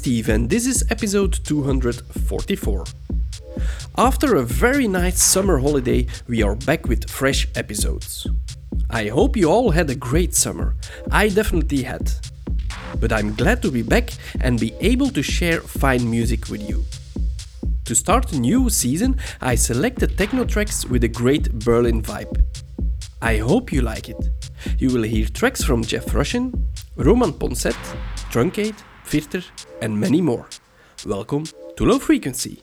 Steve and this is episode 244. After a very nice summer holiday, we are back with fresh episodes. I hope you all had a great summer. I definitely had. But I'm glad to be back and be able to share fine music with you. To start a new season, I selected techno tracks with a great Berlin vibe. I hope you like it. You will hear tracks from Jeff Rushin, Roman Poncet, Truncate, Virter, and many more. Welcome to Low Frequency.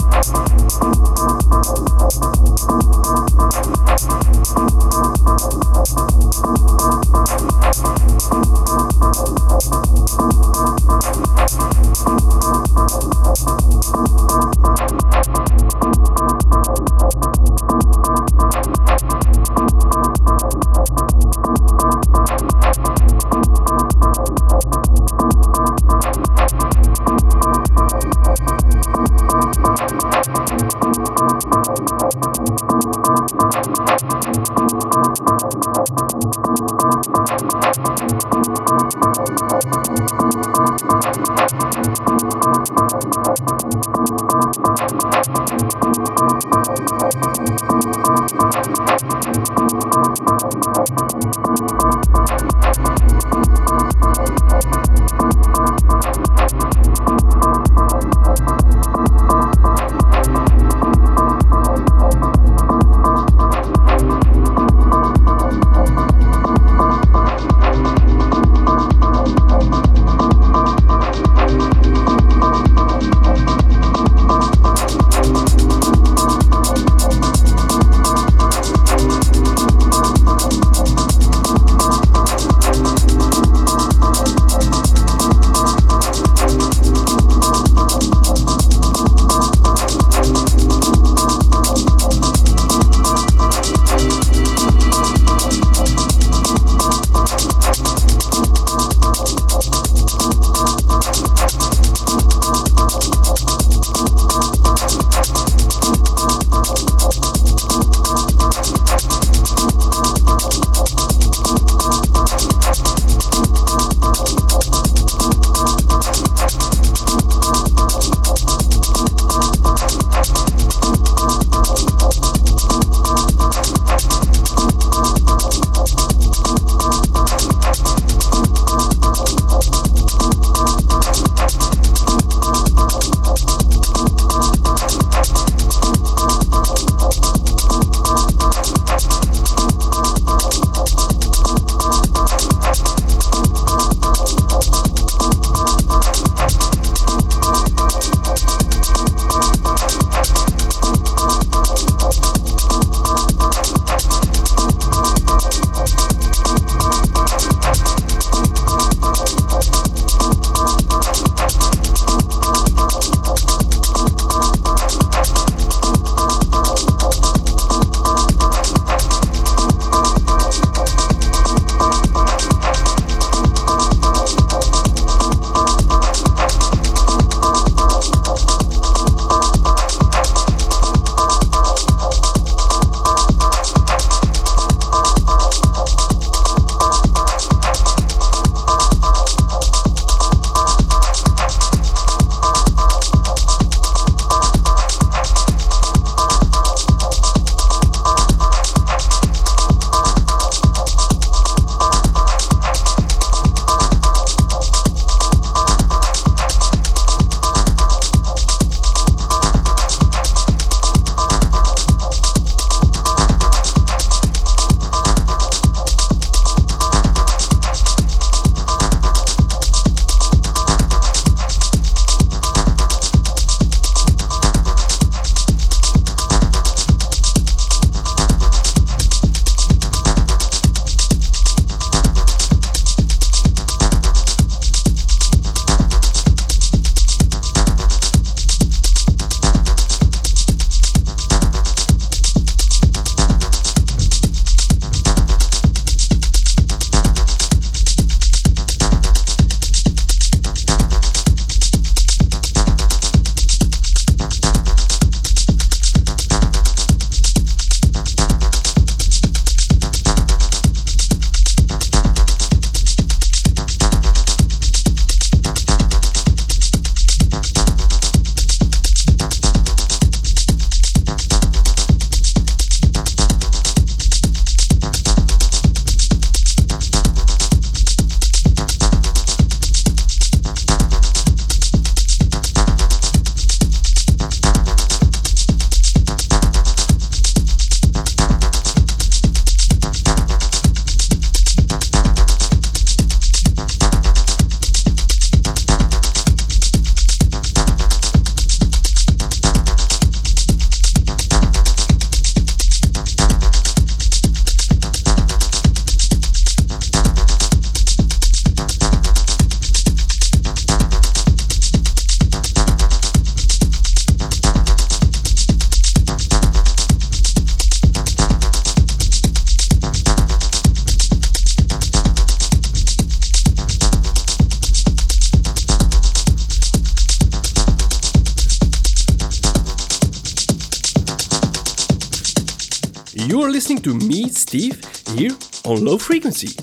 Frequency.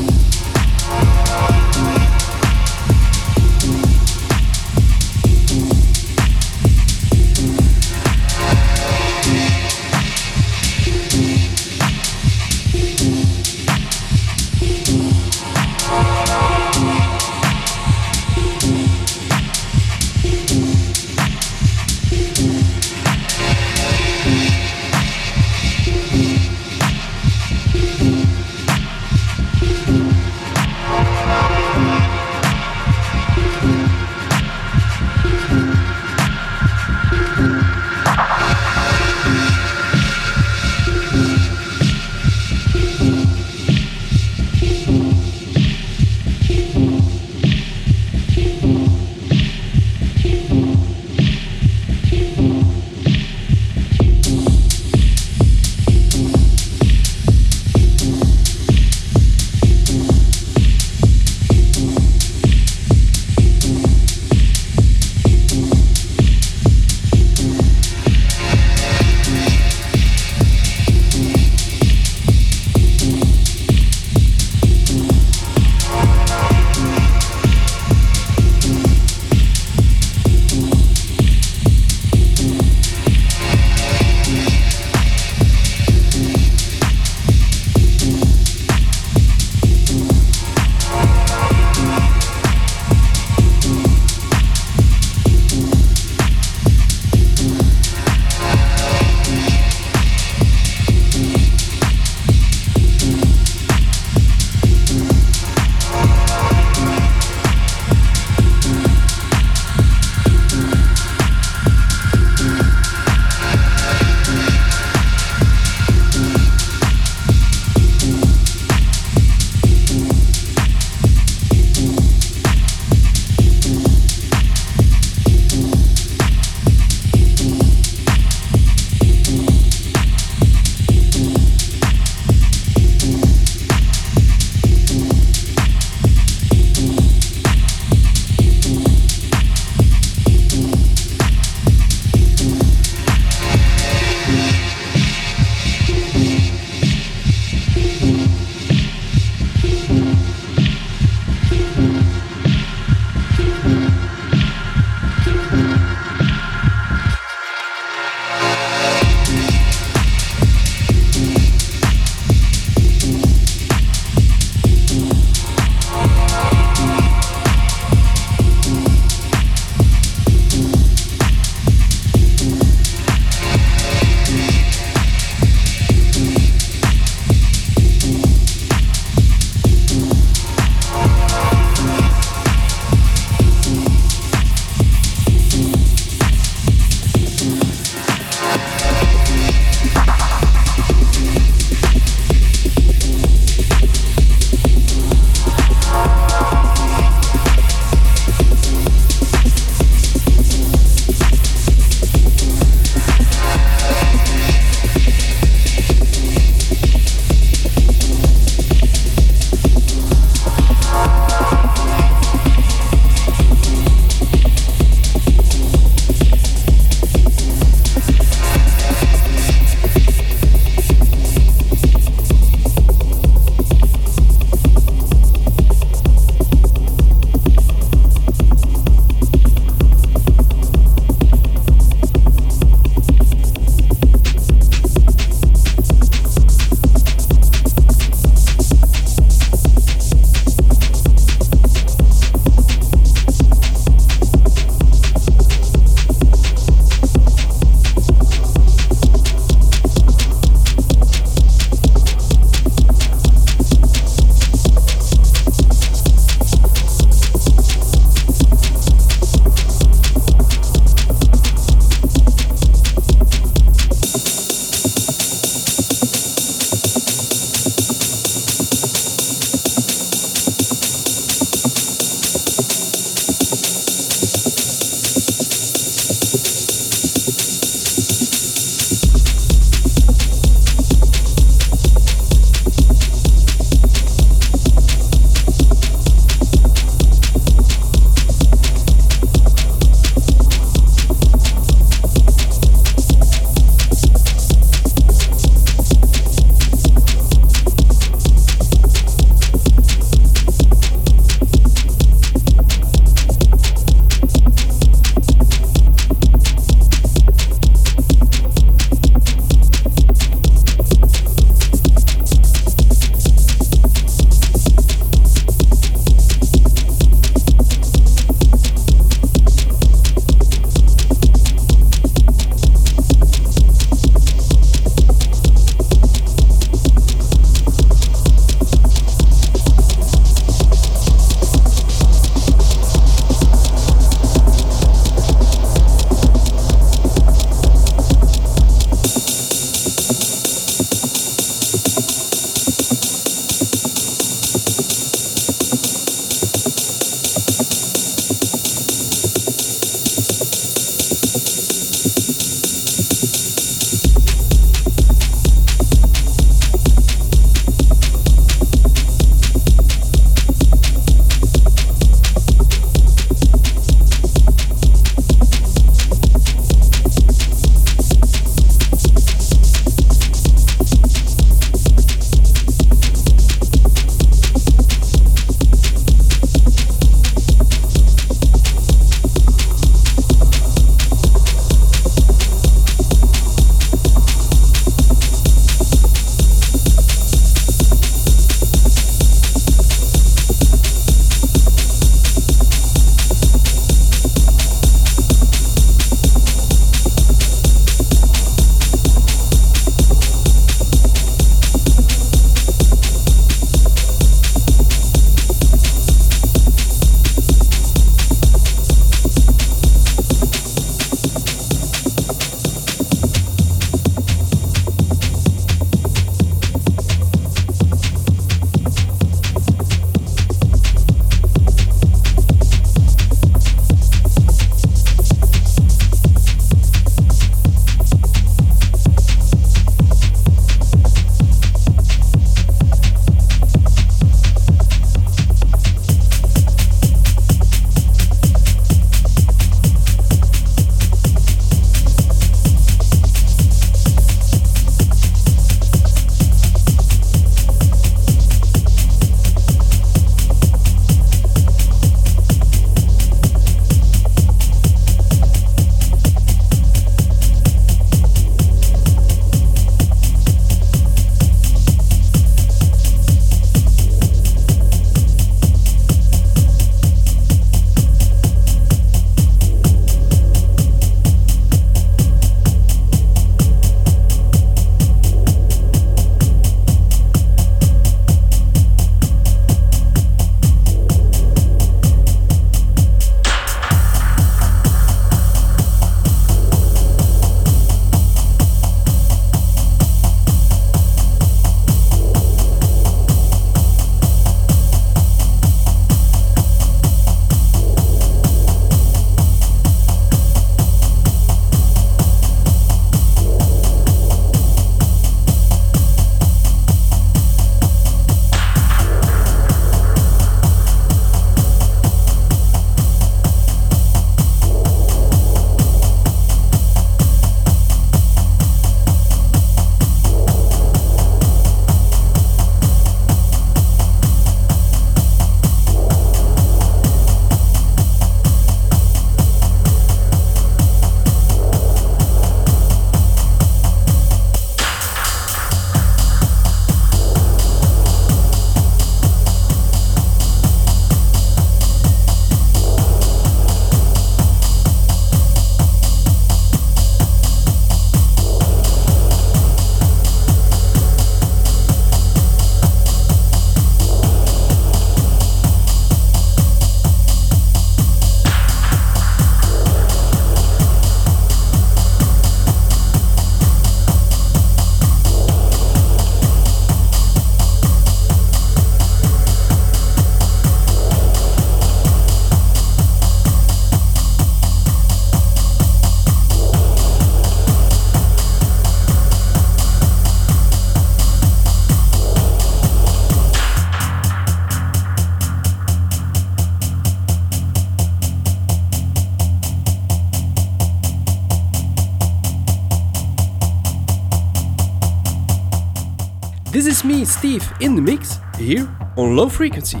This is me, Steve, in the mix, here on Low Frequency.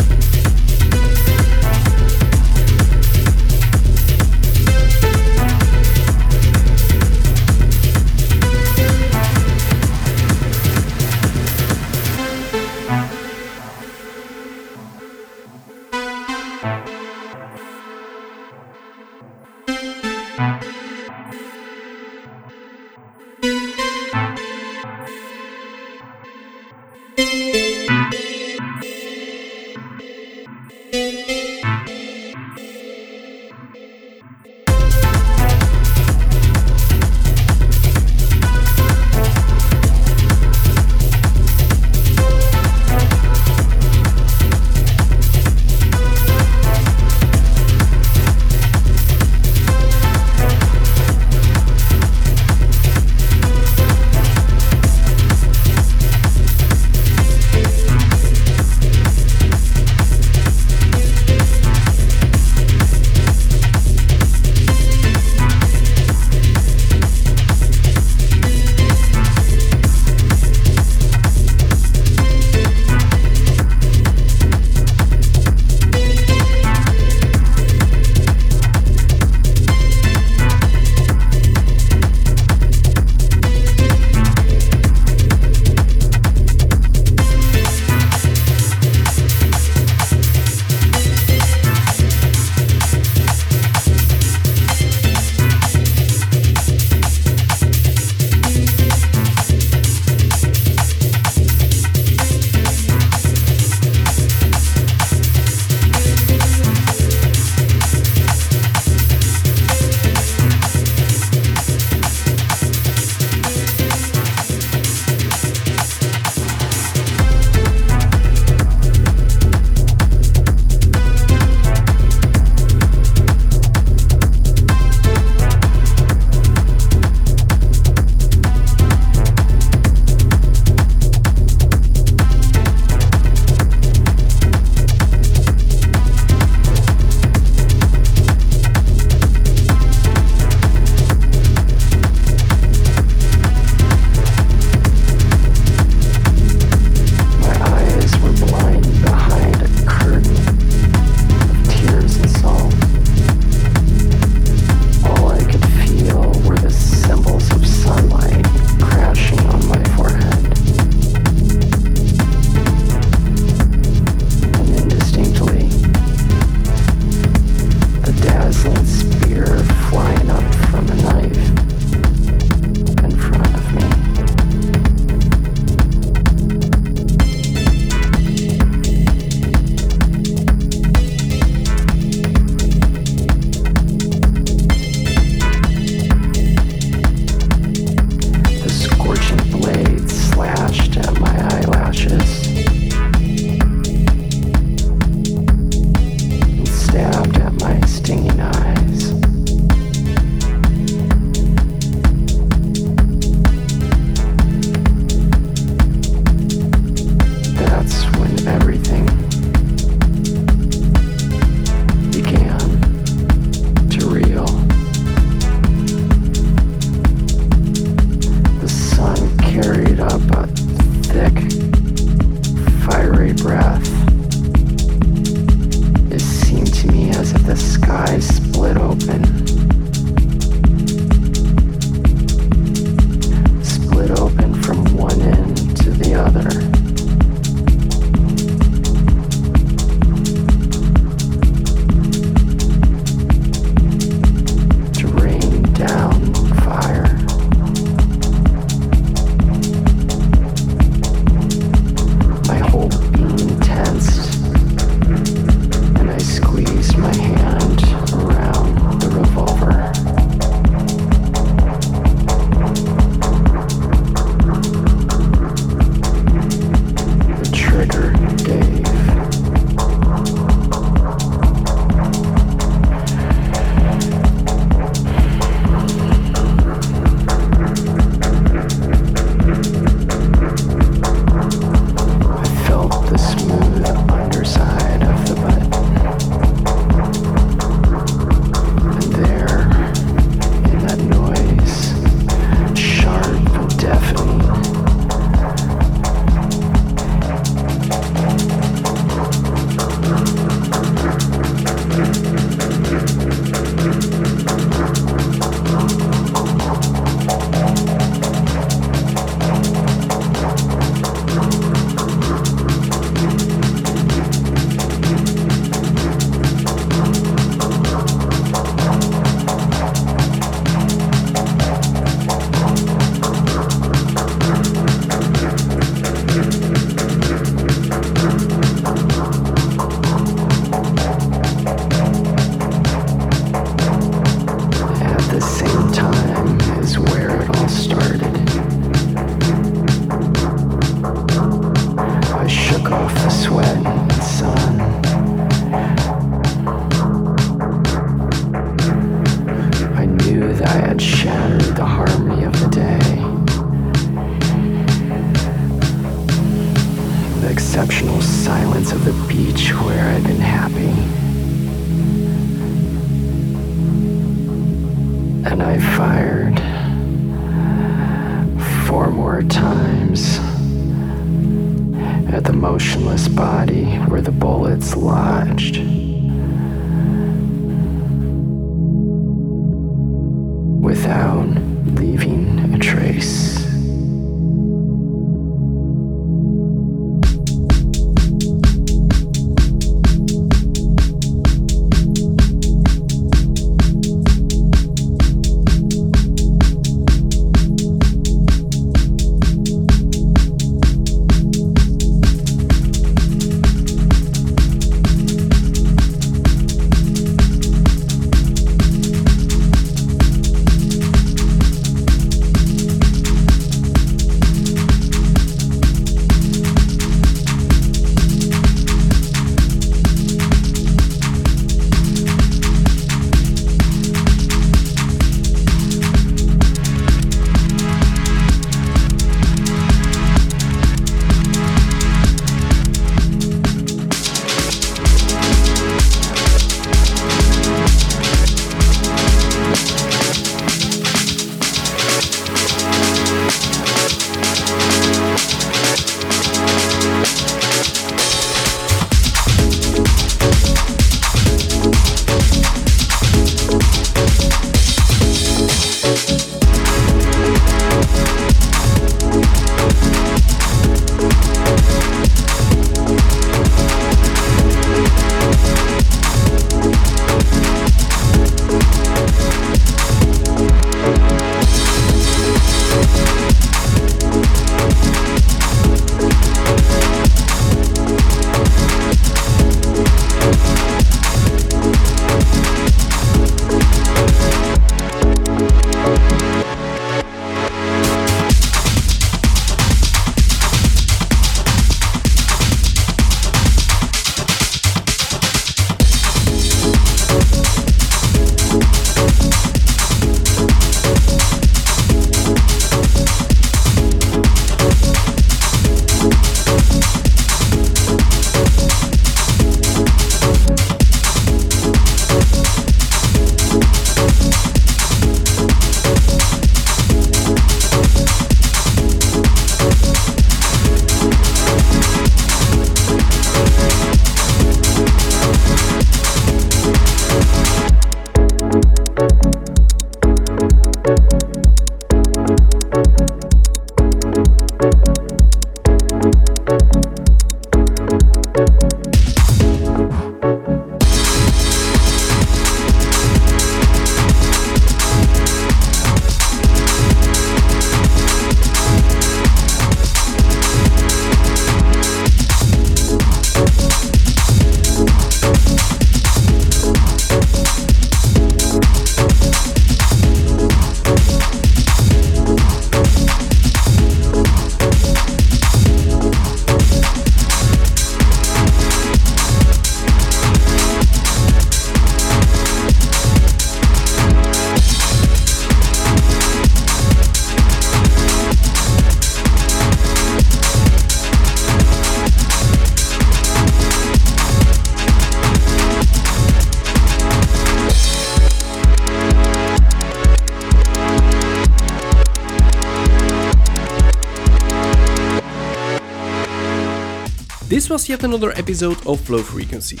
Was yet another episode of Low Frequency.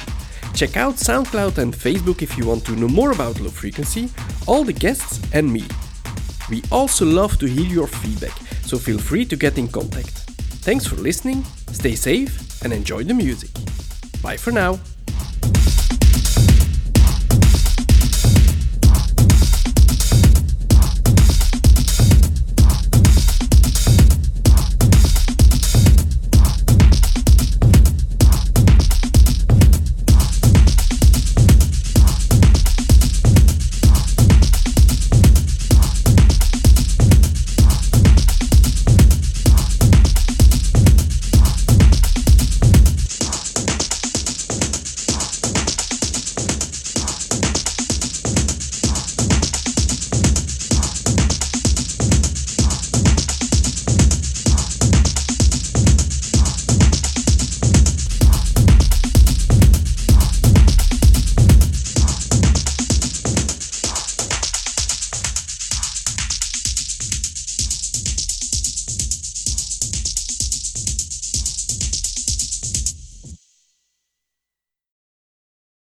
Check out SoundCloud and Facebook if you want to know more about Low Frequency, all the guests, and me. We also love to hear your feedback, so feel free to get in contact. Thanks for listening, stay safe, and enjoy the music. Bye for now.